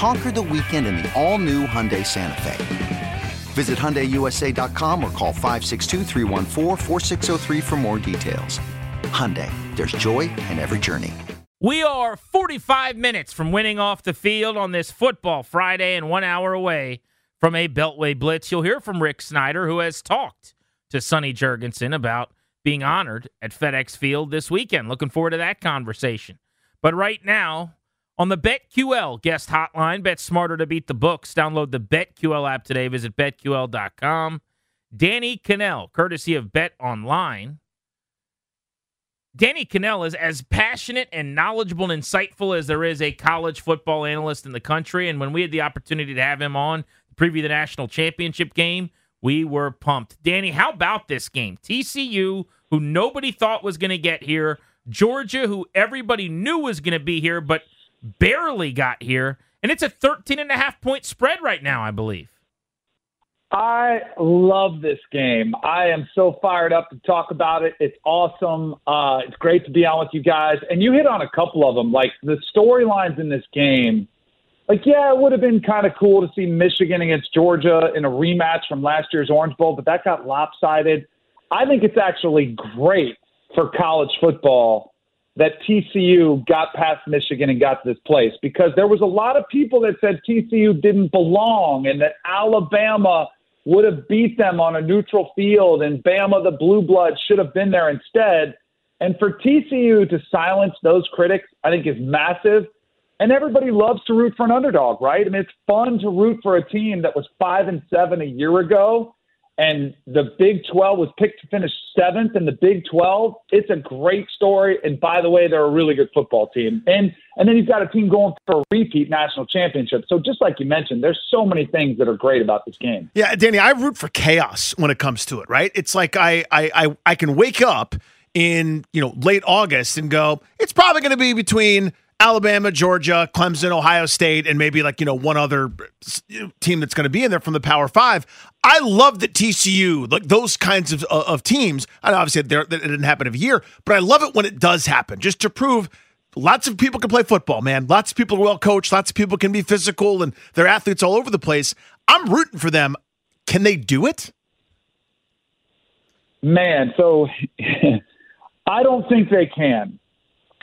Conquer the weekend in the all-new Hyundai Santa Fe. Visit HyundaiUSA.com or call 562 for more details. Hyundai, there's joy in every journey. We are 45 minutes from winning off the field on this football Friday and one hour away from a Beltway Blitz. You'll hear from Rick Snider, who has talked to Sonny Jurgensen about being honored at FedEx Field this weekend. Looking forward to that conversation. But right now, on the BetQL guest hotline, bet smarter to beat the books. Download the BetQL app today. Visit betql.com. Danny Kanell, courtesy of Bet Online. Danny Kanell is as passionate and knowledgeable and insightful as there is a college football analyst in the country. And when we had the opportunity to have him on to preview the national championship game, we were pumped. Danny, how about this game? TCU, who nobody thought was going to get here, Georgia, who everybody knew was going to be here, but – barely got here, and it's a 13 and a half point spread right now, I believe. I love this game. I am so fired up to talk about it. It's awesome. Uh, it's great to be on with you guys. And you hit on a couple of them. Like the storylines in this game, like, yeah, it would have been kind of cool to see Michigan against Georgia in a rematch from last year's Orange Bowl, but that got lopsided. I think it's actually great for college football that TCU got past Michigan and got to this place because there was a lot of people that said TCU didn't belong and that Alabama would have beat them on a neutral field and Bama, the blue blood, should have been there instead. And for TCU to silence those critics, I think is massive. And everybody loves to root for an underdog, right? I mean, it's fun to root for a team that was five and seven a year ago and the Big 12 was picked to finish seventh in the Big 12. It's a great story. And by the way, they're a really good football team. And and then you've got a team going for a repeat national championship. So just like you mentioned, there's so many things that are great about this game. Yeah, Danny, I root for chaos when it comes to it. Right? It's like I I I, I can wake up in you know late August and go, it's probably going to be between Alabama, Georgia, Clemson, Ohio State, and maybe like, you know, one other team that's going to be in there from the Power Five. I love that TCU, like those kinds of, uh, of teams, and obviously it didn't happen every year, but I love it when it does happen just to prove lots of people can play football, man. Lots of people are well coached. Lots of people can be physical and they're athletes all over the place. I'm rooting for them. Can they do it? Man, so I don't think they can.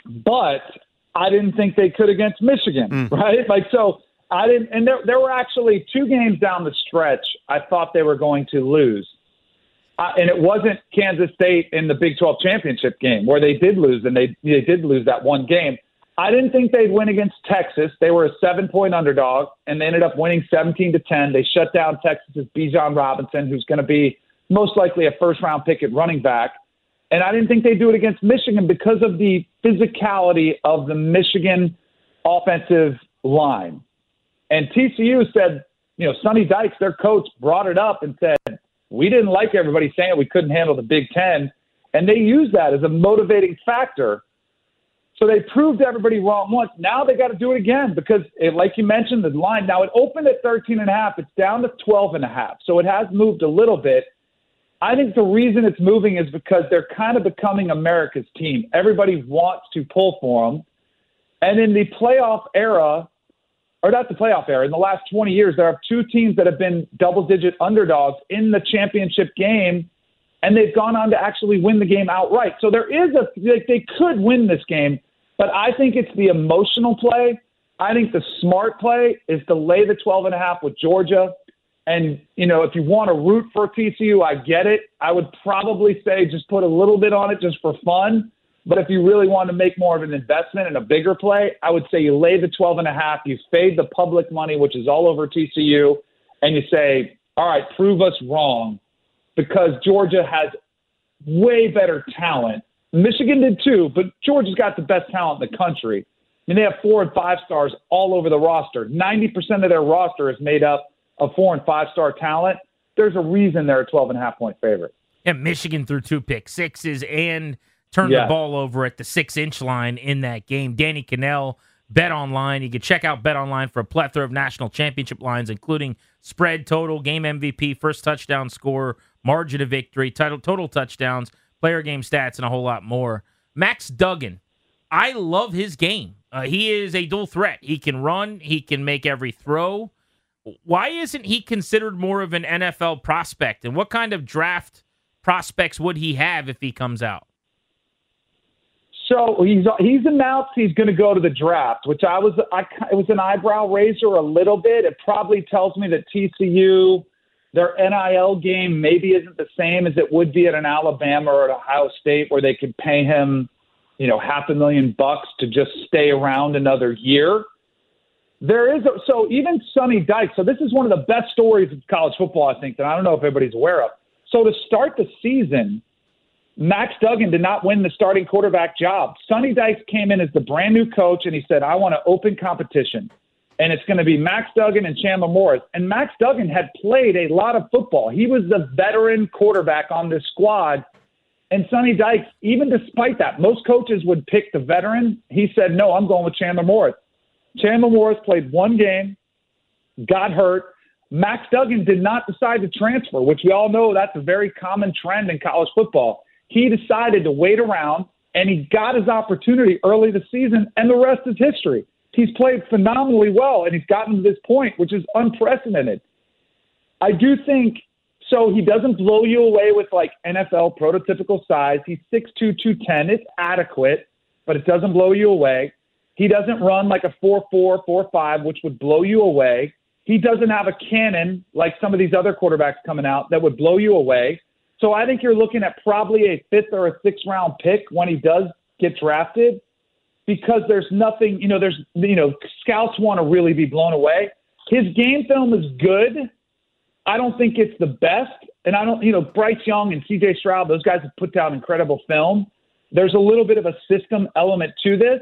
But I didn't think they could against Michigan, mm. right? Like so I didn't and there there were actually two games down the stretch I thought they were going to lose. Uh, and it wasn't Kansas State in the Big 12 championship game where they did lose and they they did lose that one game. I didn't think they'd win against Texas. They were a seven point underdog and they ended up winning 17 to 10. They shut down Texas's Bijan Robinson, who's going to be most likely a first round pick at running back. And I didn't think they'd do it against Michigan because of the physicality of the Michigan offensive line. And TCU said, you know, Sonny Dykes, their coach, brought it up and said, we didn't like everybody saying we couldn't handle the Big Ten. And they used that as a motivating factor. So they proved everybody wrong once. Now they got to do it again because, it, like you mentioned, the line now it opened at 13 and a half. It's down to 12 and a half. So it has moved a little bit. I think the reason it's moving is because they're kind of becoming America's team. Everybody wants to pull for them. And in the playoff era, or not the playoff era, in the last 20 years, there are two teams that have been double digit underdogs in the championship game, and they've gone on to actually win the game outright. So there is a, like, they could win this game, but I think it's the emotional play. I think the smart play is to lay the 12 and a half with Georgia and, you know, if you want to root for TCU, I get it. I would probably say just put a little bit on it just for fun. But if you really want to make more of an investment and a bigger play, I would say you lay the 12 and a half, you fade the public money, which is all over TCU, and you say, all right, prove us wrong because Georgia has way better talent. Michigan did too, but Georgia's got the best talent in the country. I mean, they have four and five stars all over the roster. 90% of their roster is made up of four and five star talent. There's a reason they're a 12 and a half point favorite. And Michigan threw two pick sixes and turned the ball over at the six inch line in that game. Danny Kanell, Bet Online. You can check out Bet Online for a plethora of national championship lines, including spread total, game MVP, first touchdown score, margin of victory, total, total touchdowns, player game stats, and a whole lot more. Max Duggan, I love his game. Uh, he is a dual threat. He can run, he can make every throw. Why isn't he considered more of an NFL prospect? And what kind of draft prospects would he have if he comes out? So he's he's announced he's going to go to the draft, which I was I it was an eyebrow raiser a little bit. It probably tells me that TCU their NIL game maybe isn't the same as it would be at an Alabama or at Ohio State where they could pay him, you know, half a million bucks to just stay around another year. There is a, so even Sonny Dykes. So this is one of the best stories of college football, I think, that I don't know if everybody's aware of. So to start the season, Max Duggan did not win the starting quarterback job. Sonny Dykes came in as the brand new coach, and he said, I want to open competition. And it's going to be Max Duggan and Chandler Morris. And Max Duggan had played a lot of football. He was the veteran quarterback on this squad. And Sonny Dykes, even despite that, most coaches would pick the veteran. He said, No, I'm going with Chandler Morris. Chandler Morris played one game, got hurt. Max Duggan did not decide to transfer, which we all know that's a very common trend in college football. He decided to wait around and he got his opportunity early this season, and the rest is history. He's played phenomenally well and he's gotten to this point, which is unprecedented. I do think so. He doesn't blow you away with like NFL prototypical size. He's 6'2, 210. It's adequate, but it doesn't blow you away. He doesn't run like a 4'4, 4'5, which would blow you away. He doesn't have a cannon like some of these other quarterbacks coming out that would blow you away. So I think you're looking at probably a fifth or a sixth round pick when he does get drafted because there's nothing, you know, there's, you know, scouts want to really be blown away. His game film is good. I don't think it's the best. And I don't, you know, Bryce Young and CJ Stroud, those guys have put down incredible film. There's a little bit of a system element to this,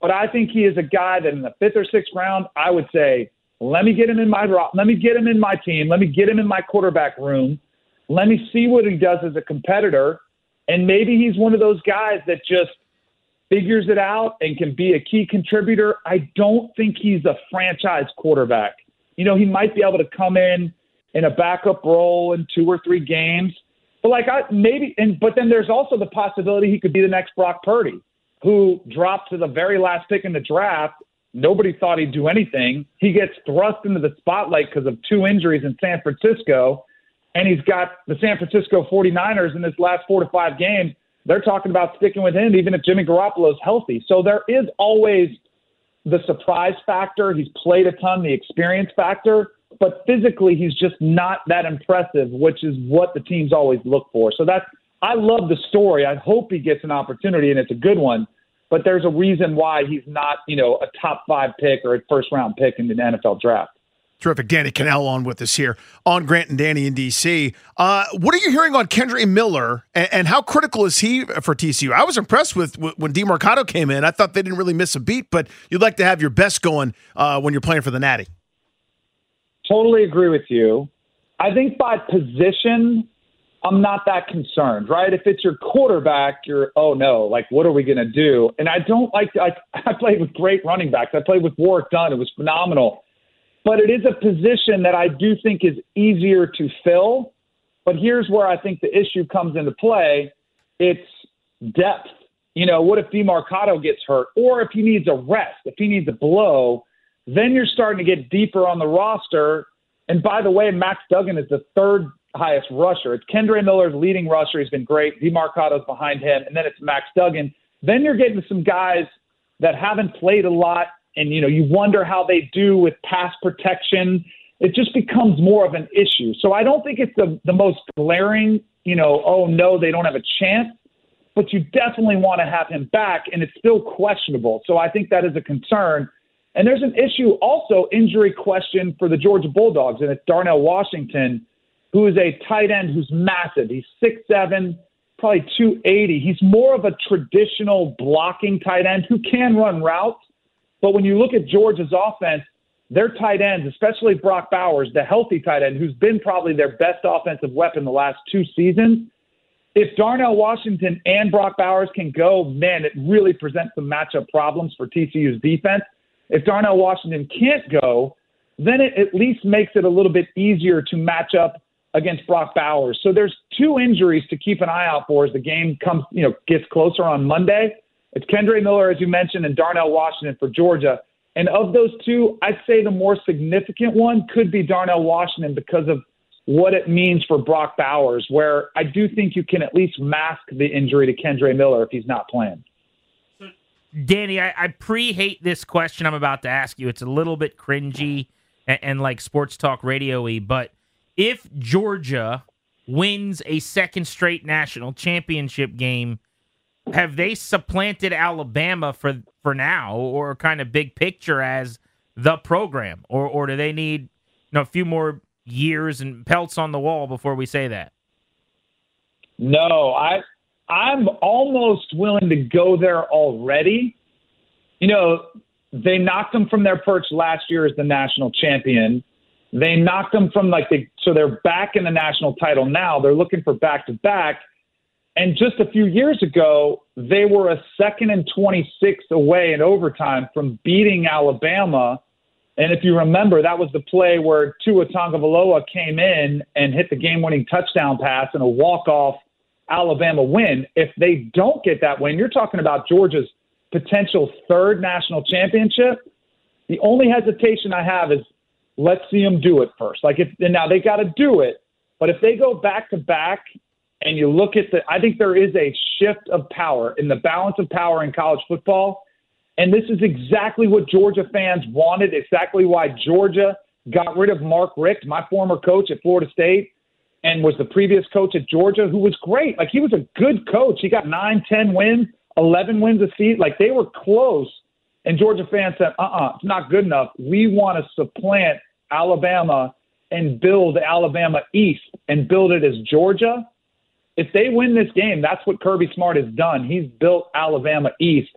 but I think he is a guy that in the fifth or sixth round, I would say, let me get him in my let me get him in my team, let me get him in my quarterback room let me see what he does as a competitor. And maybe he's one of those guys that just figures it out and can be a key contributor. I don't think he's a franchise quarterback. You know, he might be able to come in in a backup role in two or three games. But like I maybe and but then there's also the possibility he could be the next Brock Purdy, who dropped to the very last pick in the draft. Nobody thought he'd do anything. He gets thrust into the spotlight because of two injuries in San Francisco and he's got the San Francisco 49ers in this last four to five games. They're talking about sticking with him even if Jimmy Garoppolo is healthy. So there is always the surprise factor. He's played a ton, the experience factor, but physically he's just not that impressive, which is what the teams always look for. So that's I love the story. I hope he gets an opportunity and it's a good one. But there's a reason why he's not, you know, a top five pick or a first round pick in the NFL draft. Terrific. Danny Kanell on with us here on Grant and Danny in DC. Uh, what are you hearing on Kendre Miller and, and, how critical is he for TCU? I was impressed with, with when Demercado came in. I thought they didn't really miss a beat, but you'd like to have your best going uh, when you're playing for the Natty. Totally agree with you. I think by position, I'm not that concerned, right? If it's your quarterback, you're, oh no, like, what are we going to do? And I don't like, I, I played with great running backs. I played with Warrick Dunn. It was phenomenal but it is a position that I do think is easier to fill. But here's where I think the issue comes into play it's depth. You know, what if Demercado gets hurt? Or if he needs a rest, if he needs a blow, then you're starting to get deeper on the roster. And by the way, Max Duggan is the third highest rusher. It's Kendre Miller's leading rusher. He's been great. Demercado's behind him. And then it's Max Duggan. Then you're getting some guys that haven't played a lot and you know you wonder how they do with pass protection. It just becomes more of an issue. So I don't think it's the the most glaring. You know, oh no, they don't have a chance. but you definitely want to have him back, and it's still questionable. So I think that is a concern. And there's an issue also, injury question for the Georgia Bulldogs, and it's Darnell Washington, who is a tight end who's massive. He's six seven, probably 280. He's more of a traditional blocking tight end who can run routes. But when you look at Georgia's offense, their tight ends, especially Brock Bowers, the healthy tight end, who's been probably their best offensive weapon the last two seasons, if Darnell Washington and Brock Bowers can go, man, it really presents some matchup problems for TCU's defense. If Darnell Washington can't go, then it at least makes it a little bit easier to match up against Brock Bowers. So there's two injuries to keep an eye out for as the game comes, you know, gets closer on Monday. It's Kendre Miller, as you mentioned, and Darnell Washington for Georgia. And of those two, I'd say the more significant one could be Darnell Washington because of what it means for Brock Bowers, where I do think you can at least mask the injury to Kendre Miller if he's not playing. Danny, I, I pre hate this question I'm about to ask you. It's a little bit cringy and, and like sports talk radio y, but if Georgia wins a second straight national championship game, have they supplanted Alabama for for now, or kind of big picture as the program, or or do they need you know, a few more years and pelts on the wall before we say that? No, I I'm almost willing to go there already. You know, they knocked them from their perch last year as the national champion. They knocked them from like the so they're back in the national title now. They're looking for back to back. And just a few years ago, they were a second and 26 away in overtime from beating Alabama. And if you remember, that was the play where Tua Tagovailoa came in and hit the game-winning touchdown pass and a walk-off Alabama win. If they don't get that win, you're talking about Georgia's potential third national championship. The only hesitation I have is let's see them do it first. Like if now they got to do it, but if they go back to back and you look at the, I think there is a shift of power in the balance of power in college football. And this is exactly what Georgia fans wanted, exactly why Georgia got rid of Mark Richt, my former coach at Florida State, and was the previous coach at Georgia, who was great. Like he was a good coach. He got nine, ten wins, eleven wins a season. Like they were close. And Georgia fans said, uh uh-uh, uh, it's not good enough. We want to supplant Alabama and build Alabama East and build it as Georgia. If they win this game, that's what Kirby Smart has done. He's built Alabama East,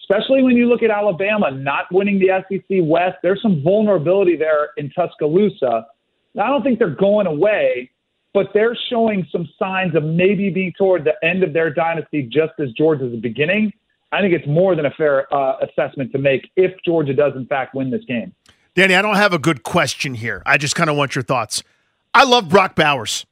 especially when you look at Alabama not winning the SEC West. There's some vulnerability there in Tuscaloosa. I don't think they're going away, but they're showing some signs of maybe being toward the end of their dynasty just as Georgia's beginning. I think it's more than a fair uh, assessment to make if Georgia does, in fact, win this game. Danny, I don't have a good question here. I just kind of want your thoughts. I love Brock Bowers.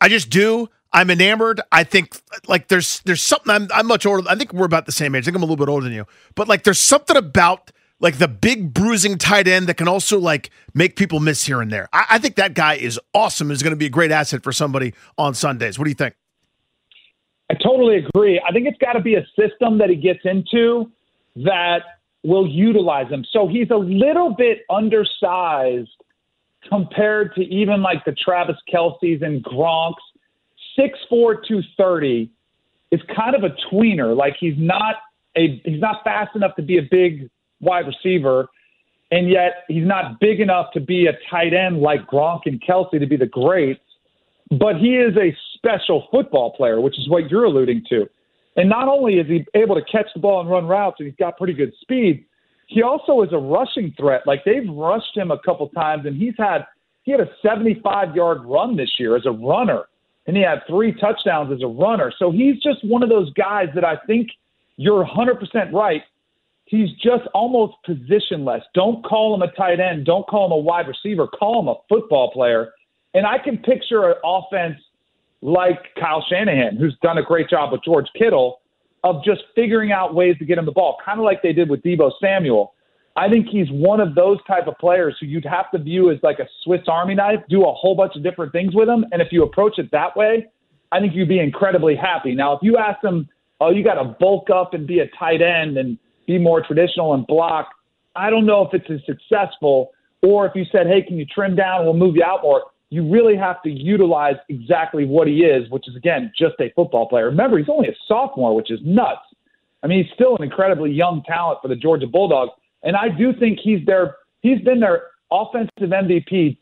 I just do. I'm enamored. I think like there's there's something. I'm, I'm much older. I think we're about the same age. I think I'm a little bit older than you. But like there's something about like the big bruising tight end that can also like make people miss here and there. I, I think that guy is awesome. Is going to be a great asset for somebody on Sundays. What do you think? I totally agree. I think it's got to be a system that he gets into that will utilize him. So he's a little bit undersized compared to even like the Travis Kelce's and Gronk's. 6'4", 230 is kind of a tweener. Like he's not a he's not fast enough to be a big wide receiver, and yet he's not big enough to be a tight end like Gronk and Kelce to be the greats. But he is a special football player, which is what you're alluding to. And not only is he able to catch the ball and run routes, and he's got pretty good speed, he also is a rushing threat. Like they've rushed him a couple times, and he's had he had a 75 yard run this year as a runner, and he had three touchdowns as a runner. So he's just one of those guys that I think you're 100% right. He's just almost positionless. Don't call him a tight end. Don't call him a wide receiver. Call him a football player. And I can picture an offense like Kyle Shanahan, who's done a great job with George Kittle, of just figuring out ways to get him the ball, kind of like they did with Deebo Samuel. I think he's one of those type of players who you'd have to view as like a Swiss Army knife, do a whole bunch of different things with him. And if you approach it that way, I think you'd be incredibly happy. Now, if you ask him, oh, you got to bulk up and be a tight end and be more traditional and block, I don't know if it's as successful. Or if you said, hey, can you trim down? We'll move you out more you really have to utilize exactly what he is, which is again just a football player. Remember, he's only a sophomore, which is nuts. I mean, he's still an incredibly young talent for the Georgia Bulldogs, and I do think he's their he's been their offensive MVP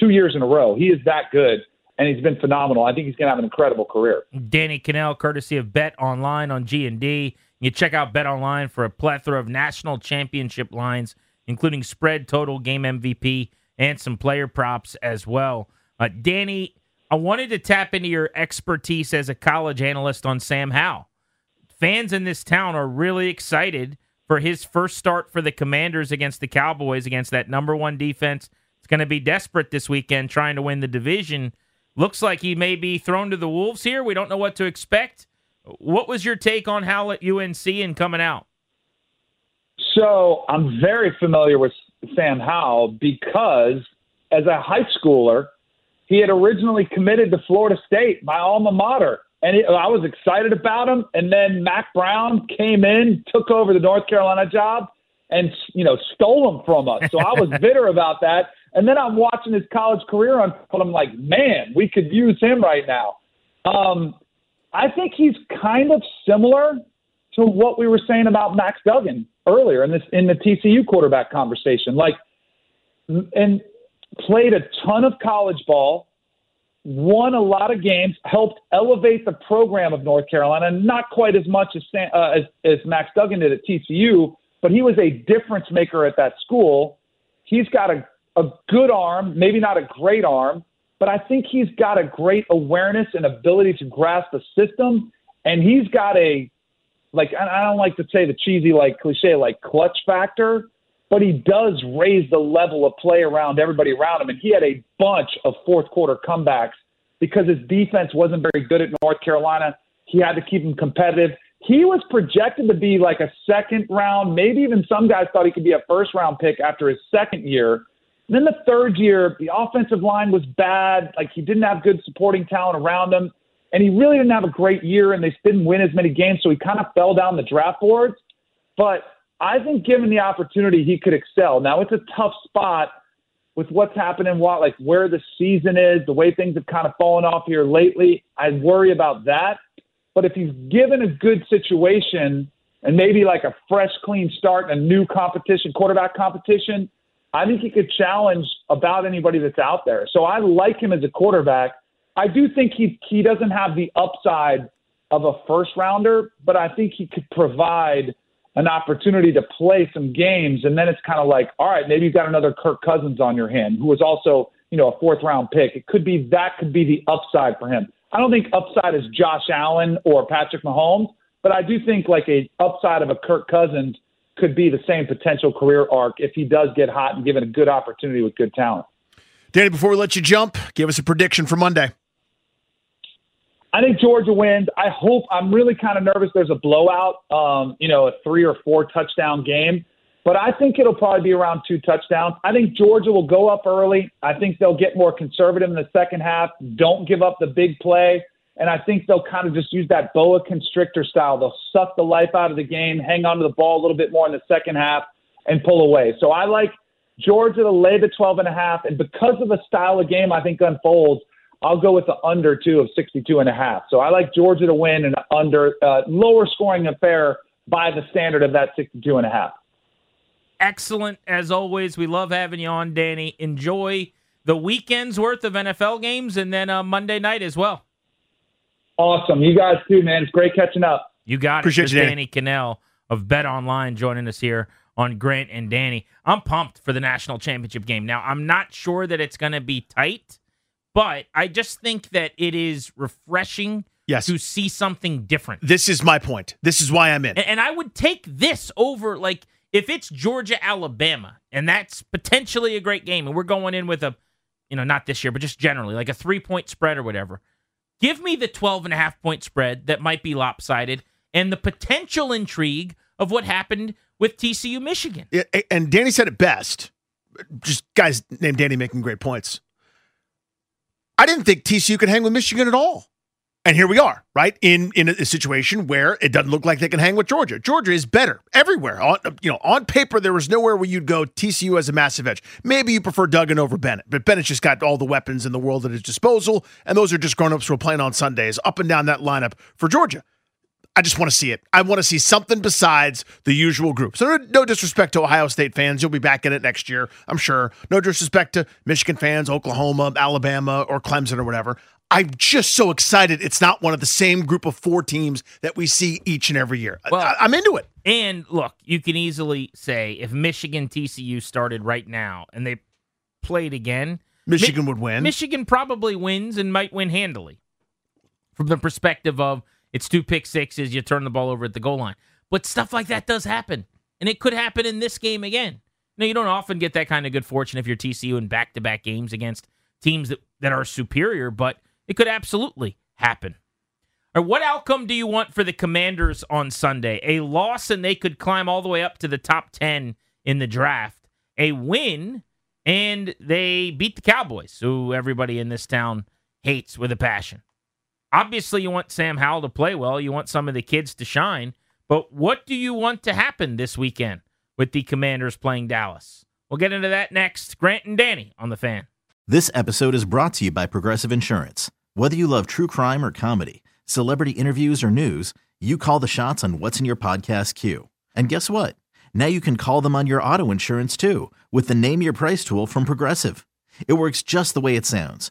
two years in a row. He is that good, and he's been phenomenal. I think he's going to have an incredible career. Danny Kanell, courtesy of Bet Online on G and D. You check out Bet Online for a plethora of national championship lines, including spread, total, game MVP, and some player props as well. Uh, Danny, I wanted to tap into your expertise as a college analyst on Sam Howell. Fans in this town are really excited for his first start for the Commanders against the Cowboys against that number one defense. It's going to be desperate this weekend trying to win the division. Looks like he may be thrown to the Wolves here. We don't know what to expect. What was your take on Howell at UNC and coming out? So I'm very familiar with Sam Howell because as a high schooler, he had originally committed to Florida State, my alma mater. And it, I was excited about him. And then Mack Brown came in, took over the North Carolina job, and you know stole him from us. So I was bitter about that. And then I'm watching his college career unfold. I'm like, man, we could use him right now. Um, I think he's kind of similar to what we were saying about Max Duggan earlier in this in the TCU quarterback conversation. Like, and played a ton of college ball, won a lot of games, helped elevate the program of North Carolina. Not quite as much as uh, as, as Max Duggan did at TCU, but he was a difference maker at that school. He's got a a good arm, maybe not a great arm, but I think he's got a great awareness and ability to grasp the system. And he's got a, like, I don't like to say the cheesy, like cliche, like clutch factor, but he does raise the level of play around everybody around him. And he had a bunch of fourth quarter comebacks because his defense wasn't very good at North Carolina. He had to keep him competitive. He was projected to be like a second round, maybe even some guys thought he could be a first round pick after his second year. And then the third year, the offensive line was bad. Like he didn't have good supporting talent around him. And he really didn't have a great year, and they didn't win as many games, so he kind of fell down the draft boards. But I think given the opportunity, he could excel. Now it's a tough spot with what's happening, what like where the season is, the way things have kind of fallen off here lately. I worry about that. But if he's given a good situation and maybe like a fresh, clean start and a new competition, quarterback competition, I think he could challenge about anybody that's out there. So I like him as a quarterback. I do think he he doesn't have the upside of a first rounder, but I think he could provide an opportunity to play some games. And then it's kind of like, all right, maybe you've got another Kirk Cousins on your hand, who was also, you know, a fourth round pick. It could be that could be the upside for him. I don't think upside is Josh Allen or Patrick Mahomes, but I do think like a upside of a Kirk Cousins could be the same potential career arc if he does get hot and given a good opportunity with good talent. Danny, before we let you jump, give us a prediction for Monday. I think Georgia wins. I hope. I'm really kind of nervous. There's a blowout. Um, you know, a three or four touchdown game, but I think it'll probably be around two touchdowns. I think Georgia will go up early. I think they'll get more conservative in the second half. Don't give up the big play. And I think they'll kind of just use that boa constrictor style. They'll suck the life out of the game, hang on to the ball a little bit more in the second half, and pull away. So I like Georgia to lay the 12 and a half. And because of the style of game I think unfolds, I'll go with the under two of 62 and a half. So I like Georgia to win and under uh, lower scoring affair by the standard of that 62 and a half. Excellent as always. We love having you on, Danny. Enjoy the weekend's worth of NFL games and then uh, Monday night as well. Awesome. You guys too, man. It's great catching up. You got Appreciate it. you, Danny Kanell of Bet Online joining us here on Grant and Danny. I'm pumped for the national championship game. Now, I'm not sure that it's going to be tight, but I just think that it is refreshing yes. to see something different. This is my point. This is why I'm in. And, and I would take this over, like, if it's Georgia, Alabama, and that's potentially a great game, and we're going in with a, you know, not this year, but just generally, like a three point spread or whatever. Give me the 12 and a half point spread that might be lopsided and the potential intrigue of what happened with TCU Michigan. and Danny said it best. Just guys named Danny making great points. I didn't think TCU could hang with Michigan at all. And here we are, right in in a situation where it doesn't look like they can hang with Georgia. Georgia is better everywhere. On you know, on paper, there was nowhere where you'd go. TCU has a massive edge. Maybe you prefer Duggan over Bennett, but Bennett's just got all the weapons in the world at his disposal, and those are just grown-ups who are playing on Sundays, up and down that lineup for Georgia. I just want to see it. I want to see something besides the usual group. So, no, no, disrespect to Ohio State fans. You'll be back in it next year, I'm sure. No disrespect to Michigan fans, Oklahoma, Alabama, or Clemson or whatever. I'm just so excited it's not one of the same group of four teams that we see each and every year. Well, I, am into it. And look, you can easily say if Michigan TCU started right now and they played again, Michigan Mi- would win. Michigan probably wins and might win handily from the perspective of it's two pick sixes, you turn the ball over at the goal line. But stuff like that does happen. And it could happen in this game again. Now, you don't often get that kind of good fortune if you're TCU in back to back games against teams that, that are superior, but it could absolutely happen. Or what outcome do you want for the Commanders on Sunday? A loss and they could climb all the way up to the top 10 in the draft. A win and they beat the Cowboys, who everybody in this town hates with a passion. Obviously, you want Sam Howell to play well. You want some of the kids to shine. But what do you want to happen this weekend with the Commanders playing Dallas? We'll get into that next. Grant and Danny on the fan. This episode is brought to you by Progressive Insurance. Whether you love true crime or comedy, celebrity interviews or news, you call the shots on what's in your podcast queue. And guess what? Now you can call them on your auto insurance too with the Name Your Price tool from Progressive. It works just the way it sounds.